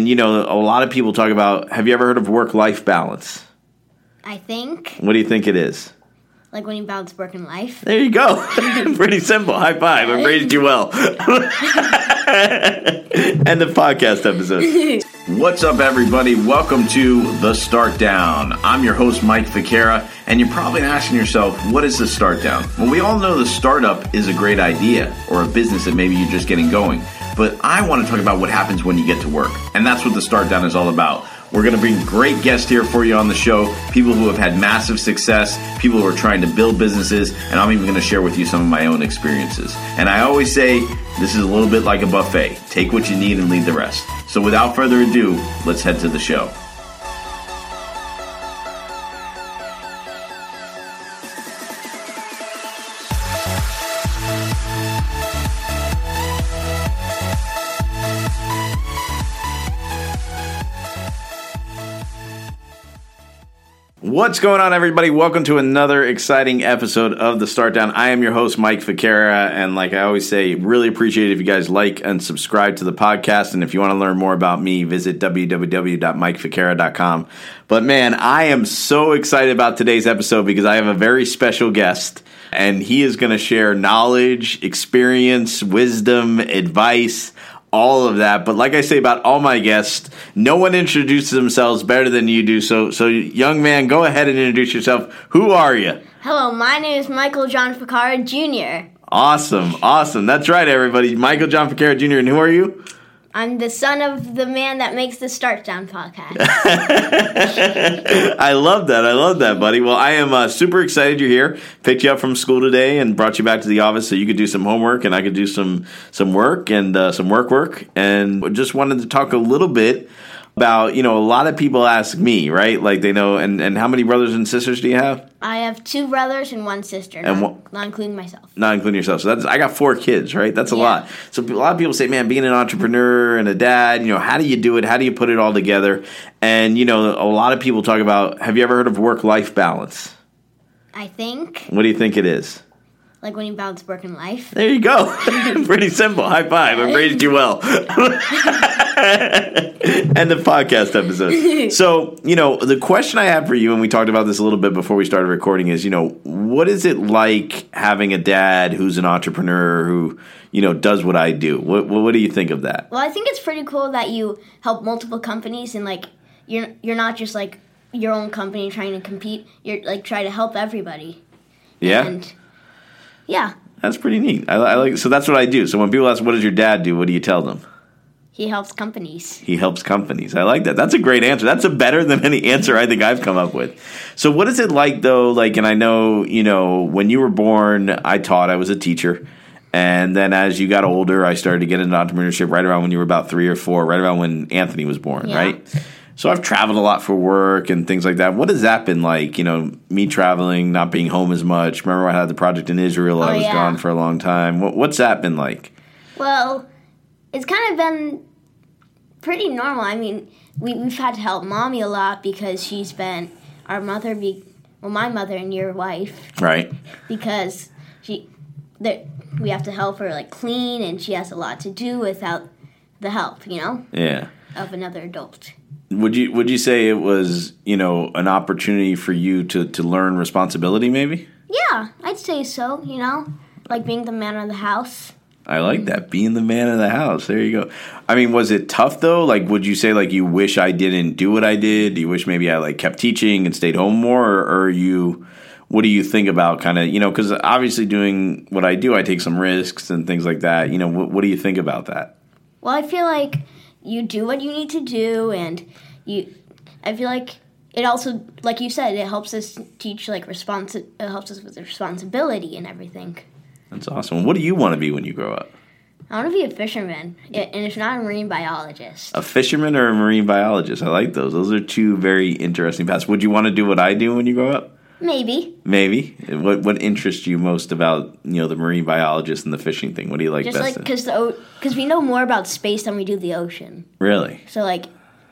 And you know, a lot of people talk about. Have you ever heard of work-life balance? I think, What do you think it is? like when you balance work and life. There you go. Pretty simple. High five. I've raised you well. and the podcast episode. What's up, everybody? Welcome to The Start Down. I'm your host, Mike Ficara, and you're probably asking yourself, what is the Start Down? Well, we all know the startup is a great idea or a business that maybe you're just getting going. But I want to talk about what happens when you get to work. And that's what The Start Down is all about. We're going to bring great guests here for you on the show. People who have had massive success, people who are trying to build businesses, and I'm even going to share with you some of my own experiences. And I always say this is a little bit like a buffet. Take what you need and leave the rest. So without further ado, let's head to the show. What's going on, everybody? Welcome to another exciting episode of the Start Down. I am your host, Mike Ficara, and like I always say, really appreciate it if you guys like and subscribe to the podcast. And if you want to learn more about me, visit www.mikeficara.com. But man, I am so excited about today's episode because I have a very special guest, and he is going to share knowledge, experience, wisdom, advice all of that. But like I say about all my guests, no one introduces themselves better than you do. So, so young man, go ahead and introduce yourself. Who are you? Hello, my name is Michael John Ficara Jr. Awesome, awesome. That's right, everybody. Michael John Ficara Jr. And who are you? I'm the son of the man that makes the Start Down podcast. I love that. I love that, buddy. Well, I am uh, super excited you're here. Picked you up from school today and brought you back to the office so you could do some homework and I could do some some work and uh, some work work. And just wanted to talk a little bit about you know a lot of people ask me right like they know and and how many brothers and sisters do you have I have two brothers and one sister, And not, not including myself. not including yourself. So that's I got four kids, right? That's a Yeah. lot. So a lot of people say, "Man, being an entrepreneur and a dad, you know, how do you do it? How do you put it all together?" And you know, a lot of people talk about. Have you ever heard of work life balance? I think, What do you think it is? like when you balance work and life. There you go. Pretty simple. High five. I raised you well. End of podcast episode. So, you know, the question I have for you, and we talked about this a little bit before we started recording, is, you know, what is it like having a dad who's an entrepreneur who, you know, does what I do? What, what, what do you think of that? Well, I think it's pretty cool that you help multiple companies and like you're you're not just like your own company trying to compete. You're like trying to help everybody. Yeah, And yeah, that's pretty neat. I, I like. So that's what I do. So when people ask, "What does your dad do?" What do you tell them? He helps companies. He helps companies. I like that. That's a great answer. That's a better than any answer I think I've come up with. So what is it like though? Like, and I know, you know, when you were born, I taught, I was a teacher. And then as you got older, I started to get into entrepreneurship right around when you were about three or four, right around when Anthony was born, Yeah. right? So I've traveled a lot for work and things like that. What has that been like? You know, me traveling, not being home as much. Remember, I had the project in Israel. Oh, I Oh, was yeah. gone for a long time. What, what's that been like? Well, it's kind of been pretty normal. I mean, we, we've had to help mommy a lot because she's been our mother, be, well, my mother and your wife, Right? because she, that we have to help her like clean, and she has a lot to do without the help, you know, Yeah. of another adult. Would you would you say it was you know an opportunity for you to to learn responsibility? Maybe Yeah, I'd say so. You know, like being the man of the house. I like that being the man of the house. There you go. I mean, was it tough though? Like, would you say like you wish I didn't do what I did? Do you wish maybe I like kept teaching and stayed home more, or, you? What do you think about kind of you know? Because obviously doing what I do, I take some risks and things like that. You know, what, what do you think about that? Well, I feel like you do what you need to do, and you. I feel like it also, like you said, it helps us teach like responsi- It helps us with responsibility and everything. That's awesome. What do you want to be when you grow up? I want to be a fisherman, and if not, a marine biologist. A fisherman or a marine biologist? I like those. Those are two very interesting paths. Would you want to do what I do when you grow up? Maybe Maybe. What what interests you most about you know the marine biologist and the fishing thing? What do you like just best? like because the because we know more about space than we do the ocean. really, So like,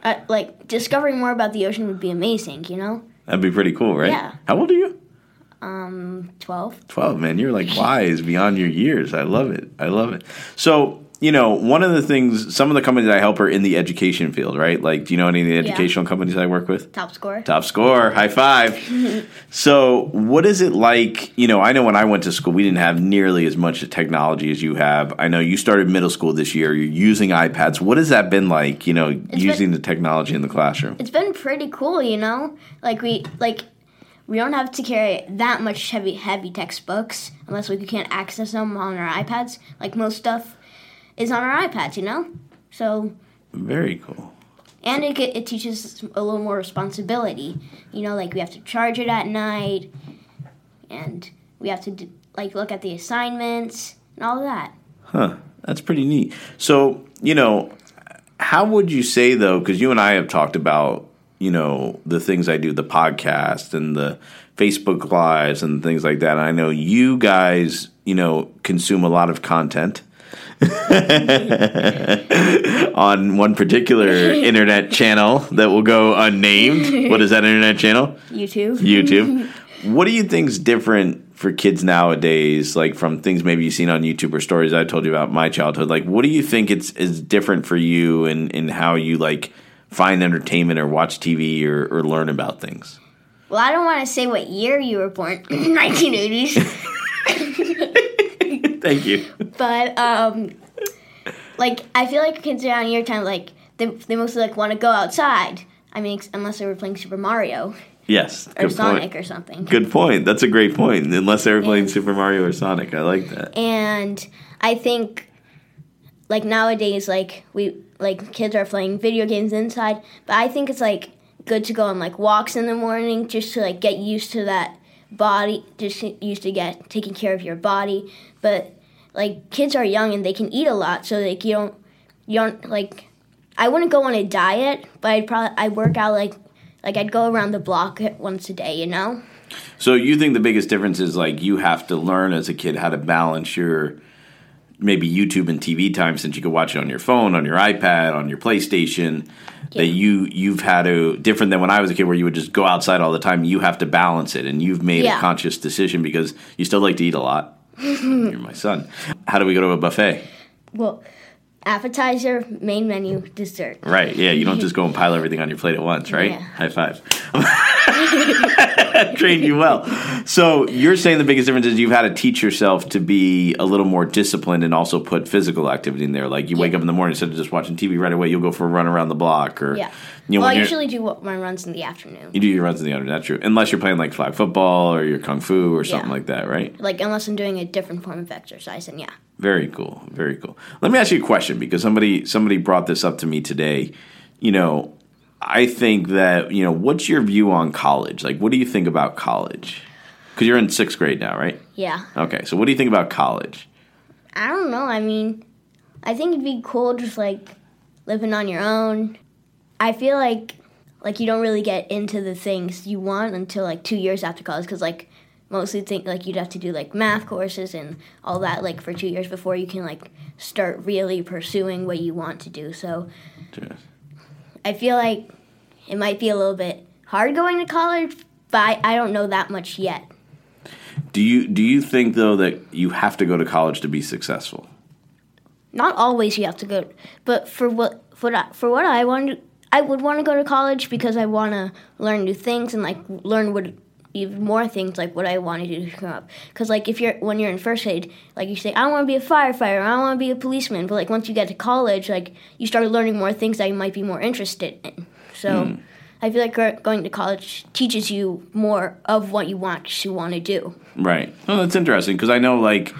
uh, like discovering more about the ocean would be amazing. You know, that'd be pretty cool, right? Yeah. How old are you? Um, twelve. Twelve, man. You're like wise beyond your years. I love it. I love it. So you know, one of the things, some of the companies I help are in the education field, right? Like, do you know any of the educational companies I work with? Top score. Top score, high five. so, what is it like? You know, I know when I went to school, we didn't have nearly as much technology as you have. I know you started middle school this year. You're using iPads. What has that been like? You know, using been, the technology in the classroom. It's been pretty cool. You know, like we like we don't have to carry that much heavy heavy textbooks unless we can't access them on our iPads. Like most stuff is on our iPads, you know? So. Very cool. And it, it teaches a little more responsibility. You know, like we have to charge it at night, and we have to, like, look at the assignments and all that. Huh. That's pretty neat. So, you know, how would you say, though, because you and I have talked about you know the things I do, the podcast and the Facebook lives and things like that. I know you guys, you know, consume a lot of content. on one particular internet channel that will go unnamed. What is that internet channel? YouTube. YouTube. What do you think's different for kids nowadays, like from things maybe you've seen on YouTube or stories I told you about my childhood? Like, what do you think it's is different for you and in, in how you like find entertainment or watch TV or, or learn about things? Well, I don't want to say what year you were born, 1980s. Thank you. But um, like I feel like kids around your time, like they they mostly like want to go outside. I mean, unless they were playing Super Mario. Yes, or Sonic point. or something. Good point. That's a great point. Unless they were playing and, Super Mario or Sonic, I like that. And I think, like nowadays, like we like kids are playing video games inside, but I think it's like good to go on like walks in the morning just to like get used to that body, just used to get taking care of your body. But like kids are young and they can eat a lot, so like you don't you don't like. I wouldn't go on a diet, but I'd probably I work out like like I'd go around the block once a day, you know. So you think the biggest difference is like you have to learn as a kid how to balance your maybe YouTube and TV time since you could watch it on your phone, on your iPad, on your PlayStation. Yeah. That you you've had to different than when I was a kid where you would just go outside all the time. You have to balance it, and you've made yeah. a conscious decision because you still like to eat a lot. You're my son. How do we go to a buffet? Well, appetizer, main menu, dessert. Right. Yeah. You don't just go and pile everything on your plate at once, right? Yeah. High five. Trained you well. So you're saying the biggest difference is you've had to teach yourself to be a little more disciplined and also put physical activity in there. Like you yeah. wake up in the morning instead of just watching TV right away, you'll go for a run around the block or. Yeah. You know, well, I usually do my runs in the afternoon. You do your runs in the afternoon. That's true. Unless you're playing like flag football or your kung fu or something yeah. like that, right? Like unless I'm doing a different form of exercise, and yeah. Very cool. Very cool. Let me ask you a question because somebody somebody brought this up to me today. You know, I think that you know, what's your view on college? Like, what do you think about college? Because you're in sixth grade now, right? Yeah. Okay, so what do you think about college? I don't know. I mean, I think it'd be cool just like living on your own. I feel like like you don't really get into the things you want until like two years after college because like mostly think like you'd have to do like math courses and all that like for two years before you can like start really pursuing what you want to do. So. I feel like it might be a little bit hard going to college, but I, I don't know that much yet. Do you do you think though that you have to go to college to be successful? Not always you have to go, but for what for what for what I want I would want to go to college because I want to learn new things and like learn what even more things like what I wanted to do to come up. Because like if you're when you're in first grade, like you say, I want to be a firefighter, I want to be a policeman. But like once you get to college, like you start learning more things that you might be more interested in. So mm. I feel like going to college teaches you more of what you want to want to do. Right. Well, that's interesting because I know like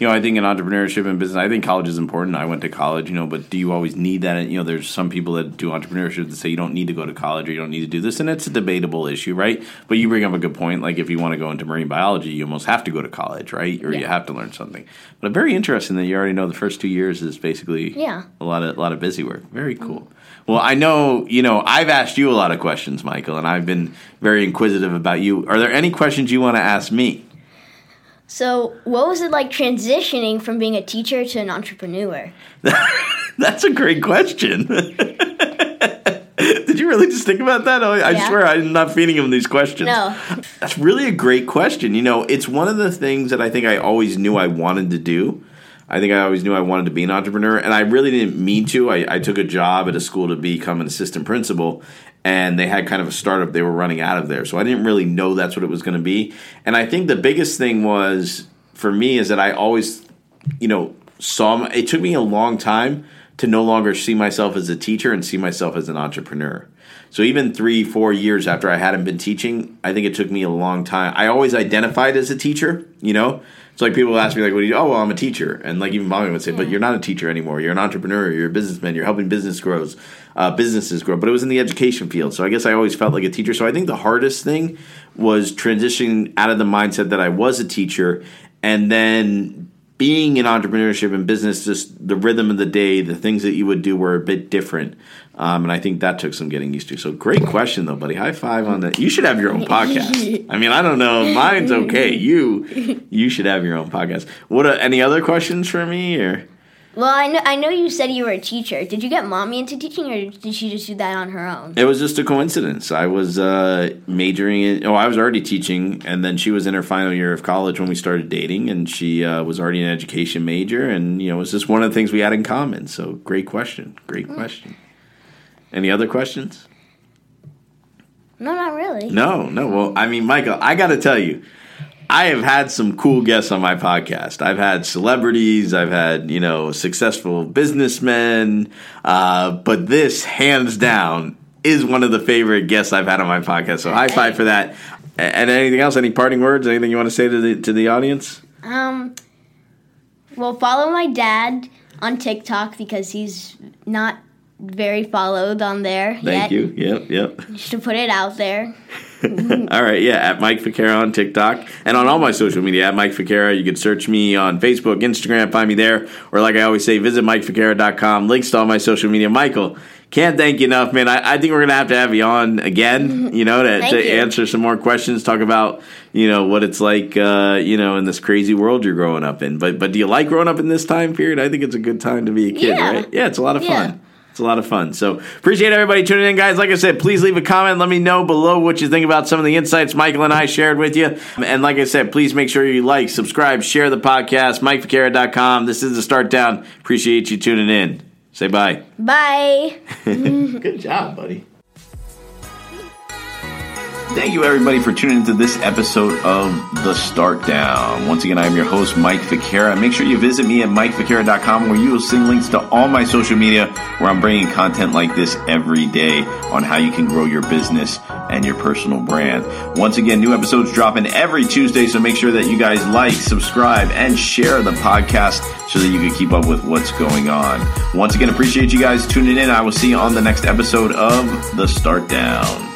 you know, I think in entrepreneurship and business, I think college is important. I went to college, you know, but do you always need that? You know, there's some people that do entrepreneurship that say you don't need to go to college or you don't need to do this, and it's a debatable issue, right? But you bring up a good point. Like if you want to go into marine biology, you almost have to go to college, right? Or yeah. you have to learn something. But very interesting that you already know the first two years is basically yeah a lot of a lot of busy work. Very mm-hmm. cool. Well, I know, you know, I've asked you a lot of questions, Michael, and I've been very inquisitive about you. Are there any questions you want to ask me? So, what was it like transitioning from being a teacher to an entrepreneur? That's a great question. Did you really just think about that? Oh, I, I swear I'm not feeding him these questions. No. That's really a great question. You know, it's one of the things that I think I always knew I wanted to do. I think I always knew I wanted to be an entrepreneur, and I really didn't mean to. I, I took a job at a school to become an assistant principal, and they had kind of a startup they were running out of there. So I didn't really know that's what it was going to be. And I think the biggest thing was for me is that I always, you know, saw. It took me a long time to no longer see myself as a teacher and see myself as an entrepreneur. So even three, four years after I hadn't been teaching, I think it took me a long time. I always identified as a teacher, you know. So like people ask me like, "What do you?" Oh, well, I'm a teacher, and like even mommy would say, "But you're not a teacher anymore. You're an entrepreneur. You're a businessman. You're helping business grows, uh, businesses grow." But it was in the education field, so I guess I always felt like a teacher. So I think the hardest thing was transitioning out of the mindset that I was a teacher, and then being in entrepreneurship and business, just the rhythm of the day, the things that you would do were a bit different. Um, and I think that took some getting used to. So great question though, buddy. High five on that. You should have your own podcast. I mean, I don't know. Mine's okay. You you should have your own podcast. What uh, any other questions for me or? Well, I know I know you said you were a teacher. Did you get mommy into teaching, or did she just do that on her own? It was just a coincidence. I was uh, majoring in. Oh, I was already teaching, and then she was in her final year of college when we started dating, and she uh, was already an education major, and you know, it was just one of the things we had in common. So, great question. Great question. Any other questions? No, not really. No, no. Well, I mean, Michael, I got to tell you, I have had some cool guests on my podcast. I've had celebrities, I've had, you know, successful businessmen, uh, but this, hands down, is one of the favorite guests I've had on my podcast. So high five for that. And anything else? Any parting words? Anything you want to say to the to the audience? Um. Well, follow my dad on TikTok because he's not very followed on there. Thank yet. you. Yep, yep. Just to put it out there. all right, yeah, at Mike Ficara on TikTok and on all my social media at Mike Ficara. You can search me on Facebook, Instagram, find me there. Or like I always say, visit MikeFicara.com. Links to all my social media. Michael, can't thank you enough, man. I, I think we're gonna have to have you on again, you know, to, to you. answer some more questions, talk about, you know, what it's like, uh, you know, in this crazy world you're growing up in. But but do you like growing up in this time period? I think it's a good time to be a kid, Yeah. right? Yeah, it's a lot of Yeah. fun. A lot of fun. So appreciate everybody tuning in, guys. Like I said, please leave a comment. Let me know below what you think about some of the insights Michael and I shared with you. And like I said, please make sure you like, subscribe, share the podcast, MikeFicara.com. This is the start down. Appreciate you tuning in. Say bye. Bye. Good job, buddy. Thank you, everybody, for tuning into this episode of The Start Down. Once again, I'm your host, Mike Ficara. Make sure you visit me at MikeFicara.com where you will see links to all my social media where I'm bringing content like this every day on how you can grow your business and your personal brand. Once again, new episodes dropping every Tuesday, so make sure that you guys like, subscribe, and share the podcast so that you can keep up with what's going on. Once again, appreciate you guys tuning in. I will see you on the next episode of The Start Down.